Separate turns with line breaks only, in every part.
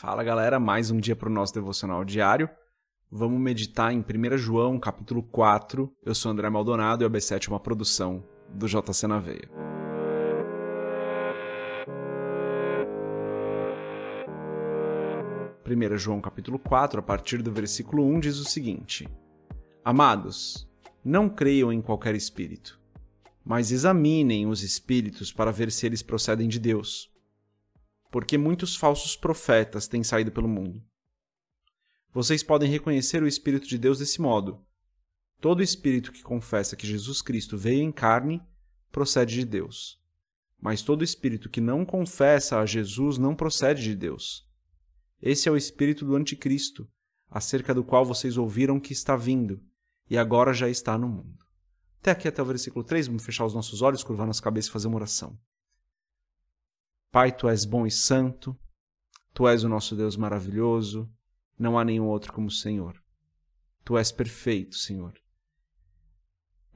Fala galera, mais um dia para o nosso devocional diário. Vamos meditar em 1 João, capítulo 4. Eu sou André Maldonado e o AB7 é uma produção do JC na Veia. Primeira João capítulo 4, a partir do versículo 1, diz o seguinte: Amados, não creiam em qualquer espírito, mas examinem os espíritos para ver se eles procedem de Deus porque muitos falsos profetas têm saído pelo mundo. Vocês podem reconhecer o Espírito de Deus desse modo. Todo espírito que confessa que Jesus Cristo veio em carne procede de Deus. Mas todo espírito que não confessa a Jesus não procede de Deus. Esse é o espírito do Anticristo, acerca do qual vocês ouviram que está vindo, e agora já está no mundo. Até aqui, até o versículo 3, vamos fechar os nossos olhos, curvar nossa cabeça e fazer uma oração. Pai, tu és bom e santo, tu és o nosso Deus maravilhoso, não há nenhum outro como o Senhor. Tu és perfeito, Senhor.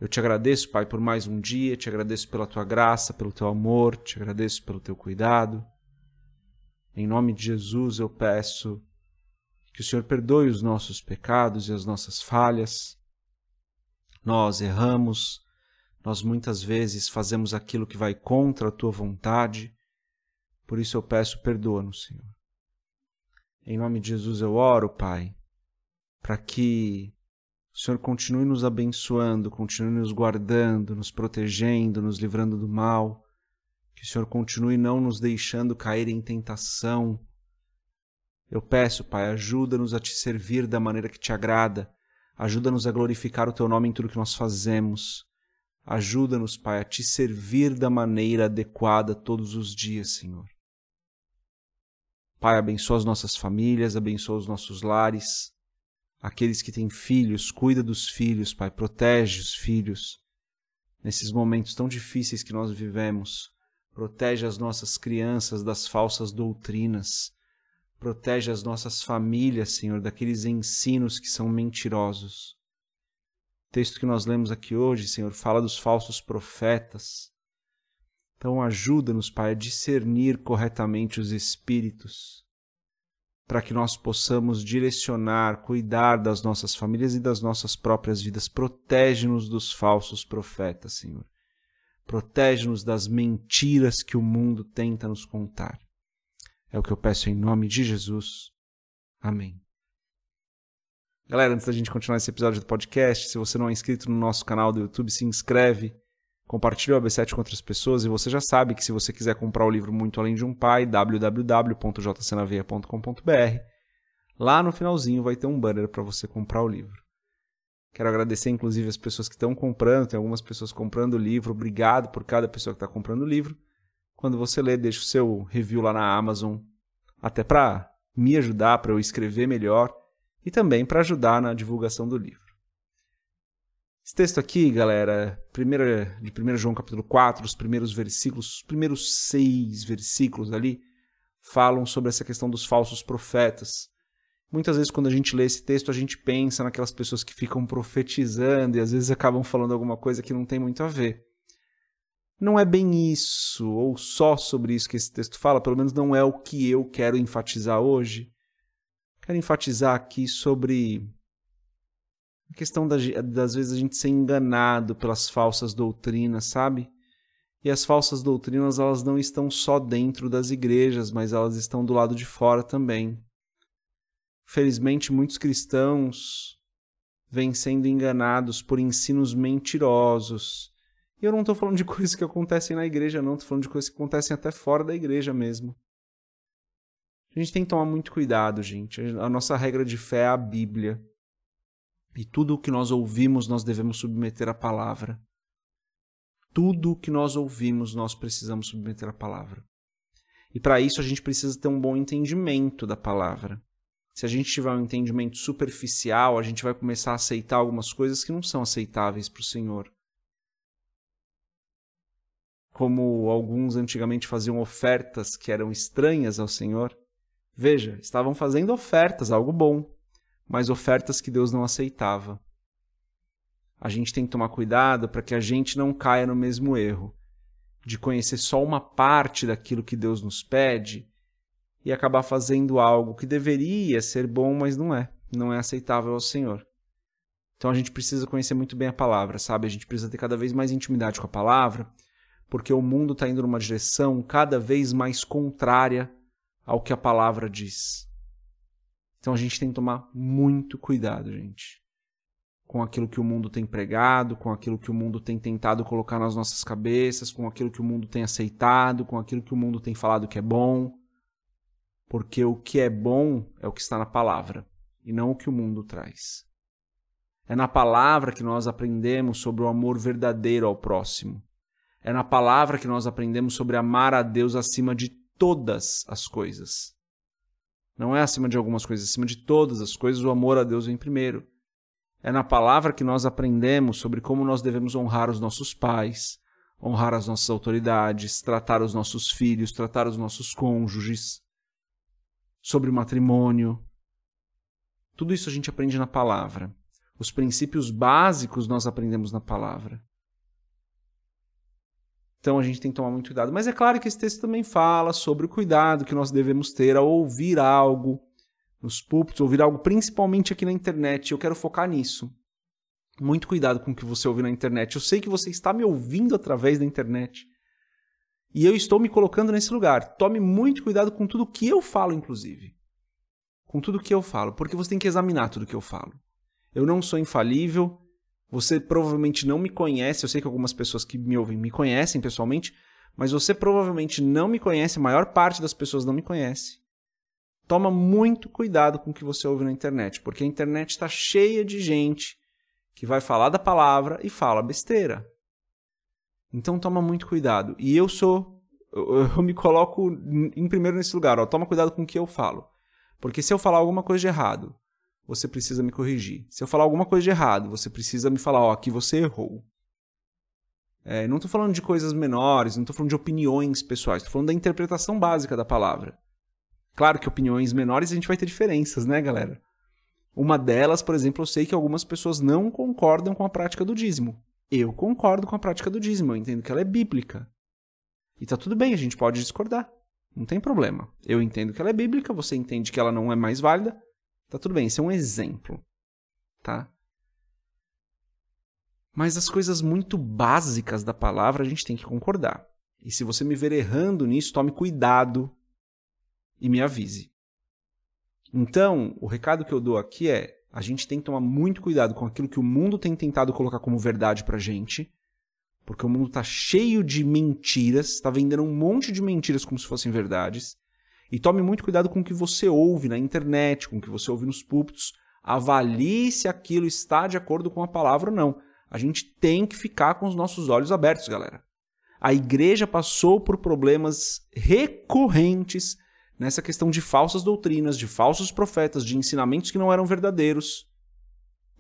Eu te agradeço, Pai, por mais um dia, te agradeço pela tua graça, pelo teu amor, te agradeço pelo teu cuidado. Em nome de Jesus eu peço que o Senhor perdoe os nossos pecados e as nossas falhas. Nós erramos, nós muitas vezes fazemos aquilo que vai contra a tua vontade por isso eu peço, perdoa-nos, Senhor. Em nome de Jesus eu oro, Pai, para que o Senhor continue nos abençoando, continue nos guardando, nos protegendo, nos livrando do mal. Que o Senhor continue não nos deixando cair em tentação. Eu peço, Pai, ajuda-nos a te servir da maneira que te agrada. Ajuda-nos a glorificar o teu nome em tudo que nós fazemos. Ajuda-nos, Pai, a te servir da maneira adequada todos os dias, Senhor. Pai, abençoa as nossas famílias, abençoa os nossos lares. Aqueles que têm filhos, cuida dos filhos, Pai, protege os filhos. Nesses momentos tão difíceis que nós vivemos, protege as nossas crianças das falsas doutrinas. Protege as nossas famílias, Senhor, daqueles ensinos que são mentirosos. O texto que nós lemos aqui hoje, Senhor, fala dos falsos profetas. Então, ajuda-nos, Pai, a discernir corretamente os espíritos, para que nós possamos direcionar, cuidar das nossas famílias e das nossas próprias vidas. Protege-nos dos falsos profetas, Senhor. Protege-nos das mentiras que o mundo tenta nos contar. É o que eu peço em nome de Jesus. Amém. Galera, antes da gente continuar esse episódio do podcast, se você não é inscrito no nosso canal do YouTube, se inscreve Compartilhe o AB7 com outras pessoas e você já sabe que se você quiser comprar o livro Muito Além de um Pai, www.jcnaveia.com.br, lá no finalzinho vai ter um banner para você comprar o livro. Quero agradecer inclusive as pessoas que estão comprando, tem algumas pessoas comprando o livro, obrigado por cada pessoa que está comprando o livro. Quando você lê, deixa o seu review lá na Amazon, até para me ajudar, para eu escrever melhor e também para ajudar na divulgação do livro. Esse texto aqui, galera, primeira, de 1 João capítulo 4, os primeiros versículos, os primeiros seis versículos ali, falam sobre essa questão dos falsos profetas. Muitas vezes, quando a gente lê esse texto, a gente pensa naquelas pessoas que ficam profetizando e às vezes acabam falando alguma coisa que não tem muito a ver. Não é bem isso, ou só sobre isso que esse texto fala, pelo menos não é o que eu quero enfatizar hoje. Quero enfatizar aqui sobre a questão das, das vezes a gente ser enganado pelas falsas doutrinas, sabe? E as falsas doutrinas, elas não estão só dentro das igrejas, mas elas estão do lado de fora também. Felizmente, muitos cristãos vêm sendo enganados por ensinos mentirosos. E eu não estou falando de coisas que acontecem na igreja, não. Estou falando de coisas que acontecem até fora da igreja mesmo. A gente tem que tomar muito cuidado, gente. A nossa regra de fé é a Bíblia. E tudo o que nós ouvimos, nós devemos submeter à palavra. Tudo o que nós ouvimos, nós precisamos submeter à palavra. E para isso a gente precisa ter um bom entendimento da palavra. Se a gente tiver um entendimento superficial, a gente vai começar a aceitar algumas coisas que não são aceitáveis para o Senhor. Como alguns antigamente faziam ofertas que eram estranhas ao Senhor. Veja, estavam fazendo ofertas, algo bom mas ofertas que Deus não aceitava. A gente tem que tomar cuidado para que a gente não caia no mesmo erro de conhecer só uma parte daquilo que Deus nos pede e acabar fazendo algo que deveria ser bom, mas não é. Não é aceitável ao Senhor. Então a gente precisa conhecer muito bem a palavra, sabe? A gente precisa ter cada vez mais intimidade com a palavra, porque o mundo está indo numa direção cada vez mais contrária ao que a palavra diz. Então a gente tem que tomar muito cuidado, gente, com aquilo que o mundo tem pregado, com aquilo que o mundo tem tentado colocar nas nossas cabeças, com aquilo que o mundo tem aceitado, com aquilo que o mundo tem falado que é bom. Porque o que é bom é o que está na palavra e não o que o mundo traz. É na palavra que nós aprendemos sobre o amor verdadeiro ao próximo. É na palavra que nós aprendemos sobre amar a Deus acima de todas as coisas. Não é acima de algumas coisas, acima de todas as coisas, o amor a Deus vem primeiro. É na palavra que nós aprendemos sobre como nós devemos honrar os nossos pais, honrar as nossas autoridades, tratar os nossos filhos, tratar os nossos cônjuges, sobre o matrimônio. Tudo isso a gente aprende na palavra. Os princípios básicos nós aprendemos na palavra. Então a gente tem que tomar muito cuidado. Mas é claro que esse texto também fala sobre o cuidado que nós devemos ter ao ouvir algo nos púlpitos, ouvir algo principalmente aqui na internet. Eu quero focar nisso. Muito cuidado com o que você ouve na internet. Eu sei que você está me ouvindo através da internet. E eu estou me colocando nesse lugar. Tome muito cuidado com tudo que eu falo, inclusive. Com tudo que eu falo, porque você tem que examinar tudo que eu falo. Eu não sou infalível, você provavelmente não me conhece, eu sei que algumas pessoas que me ouvem me conhecem pessoalmente, mas você provavelmente não me conhece, a maior parte das pessoas não me conhece. Toma muito cuidado com o que você ouve na internet, porque a internet está cheia de gente que vai falar da palavra e fala besteira. Então toma muito cuidado. E eu sou, eu, eu me coloco em primeiro nesse lugar. Ó, toma cuidado com o que eu falo, porque se eu falar alguma coisa de errado, você precisa me corrigir. Se eu falar alguma coisa de errado, você precisa me falar, ó, aqui você errou. É, não estou falando de coisas menores, não estou falando de opiniões pessoais, estou falando da interpretação básica da palavra. Claro que opiniões menores a gente vai ter diferenças, né, galera? Uma delas, por exemplo, eu sei que algumas pessoas não concordam com a prática do dízimo. Eu concordo com a prática do dízimo, eu entendo que ela é bíblica. E tá tudo bem, a gente pode discordar. Não tem problema. Eu entendo que ela é bíblica, você entende que ela não é mais válida, Tá tudo bem, isso é um exemplo, tá? Mas as coisas muito básicas da palavra a gente tem que concordar. E se você me ver errando nisso, tome cuidado e me avise. Então, o recado que eu dou aqui é: a gente tem que tomar muito cuidado com aquilo que o mundo tem tentado colocar como verdade pra gente, porque o mundo está cheio de mentiras, está vendendo um monte de mentiras como se fossem verdades. E tome muito cuidado com o que você ouve na internet, com o que você ouve nos púlpitos. Avalie se aquilo está de acordo com a palavra ou não. A gente tem que ficar com os nossos olhos abertos, galera. A igreja passou por problemas recorrentes nessa questão de falsas doutrinas, de falsos profetas, de ensinamentos que não eram verdadeiros.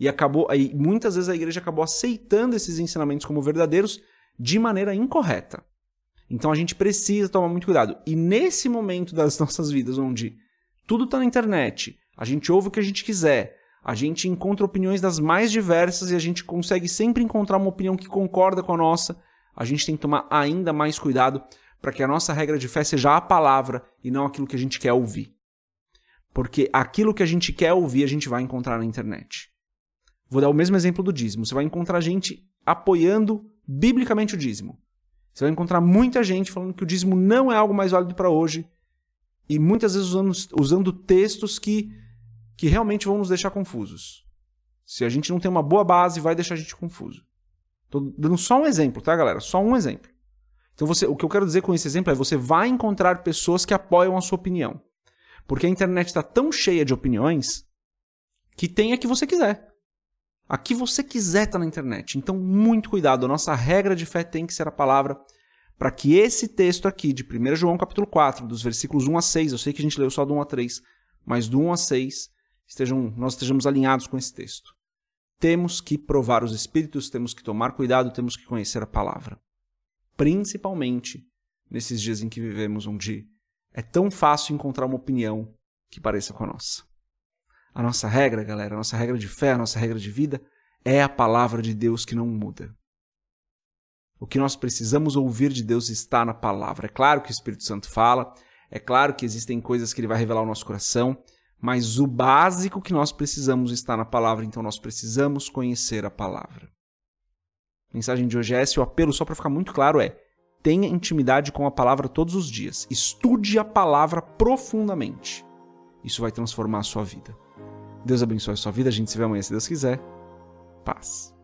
E acabou, aí muitas vezes a igreja acabou aceitando esses ensinamentos como verdadeiros de maneira incorreta. Então a gente precisa tomar muito cuidado. E nesse momento das nossas vidas, onde tudo está na internet, a gente ouve o que a gente quiser, a gente encontra opiniões das mais diversas e a gente consegue sempre encontrar uma opinião que concorda com a nossa, a gente tem que tomar ainda mais cuidado para que a nossa regra de fé seja a palavra e não aquilo que a gente quer ouvir. Porque aquilo que a gente quer ouvir, a gente vai encontrar na internet. Vou dar o mesmo exemplo do dízimo. Você vai encontrar gente apoiando biblicamente o dízimo. Você vai encontrar muita gente falando que o dízimo não é algo mais válido para hoje e muitas vezes usando, usando textos que, que realmente vão nos deixar confusos. Se a gente não tem uma boa base, vai deixar a gente confuso. Estou dando só um exemplo, tá, galera? Só um exemplo. Então, você, o que eu quero dizer com esse exemplo é você vai encontrar pessoas que apoiam a sua opinião. Porque a internet está tão cheia de opiniões que tem a que você quiser. A que você quiser está na internet. Então, muito cuidado. A nossa regra de fé tem que ser a palavra para que esse texto aqui de 1 João capítulo 4, dos versículos 1 a 6, eu sei que a gente leu só do 1 a 3, mas do 1 a 6, estejam, nós estejamos alinhados com esse texto. Temos que provar os espíritos, temos que tomar cuidado, temos que conhecer a palavra. Principalmente nesses dias em que vivemos, onde é tão fácil encontrar uma opinião que pareça com a nossa. A nossa regra, galera, a nossa regra de fé, a nossa regra de vida é a palavra de Deus que não muda. O que nós precisamos ouvir de Deus está na palavra. É claro que o Espírito Santo fala, É claro que existem coisas que ele vai revelar ao nosso coração, mas o básico que nós precisamos está na palavra, então nós precisamos conhecer a palavra. A mensagem de hoje é essa, o apelo, só para ficar muito claro, é: tenha intimidade com a palavra todos os dias. Estude a palavra profundamente. Isso vai transformar a sua vida. Deus abençoe a sua vida. A gente se vê amanhã, se Deus quiser. Paz.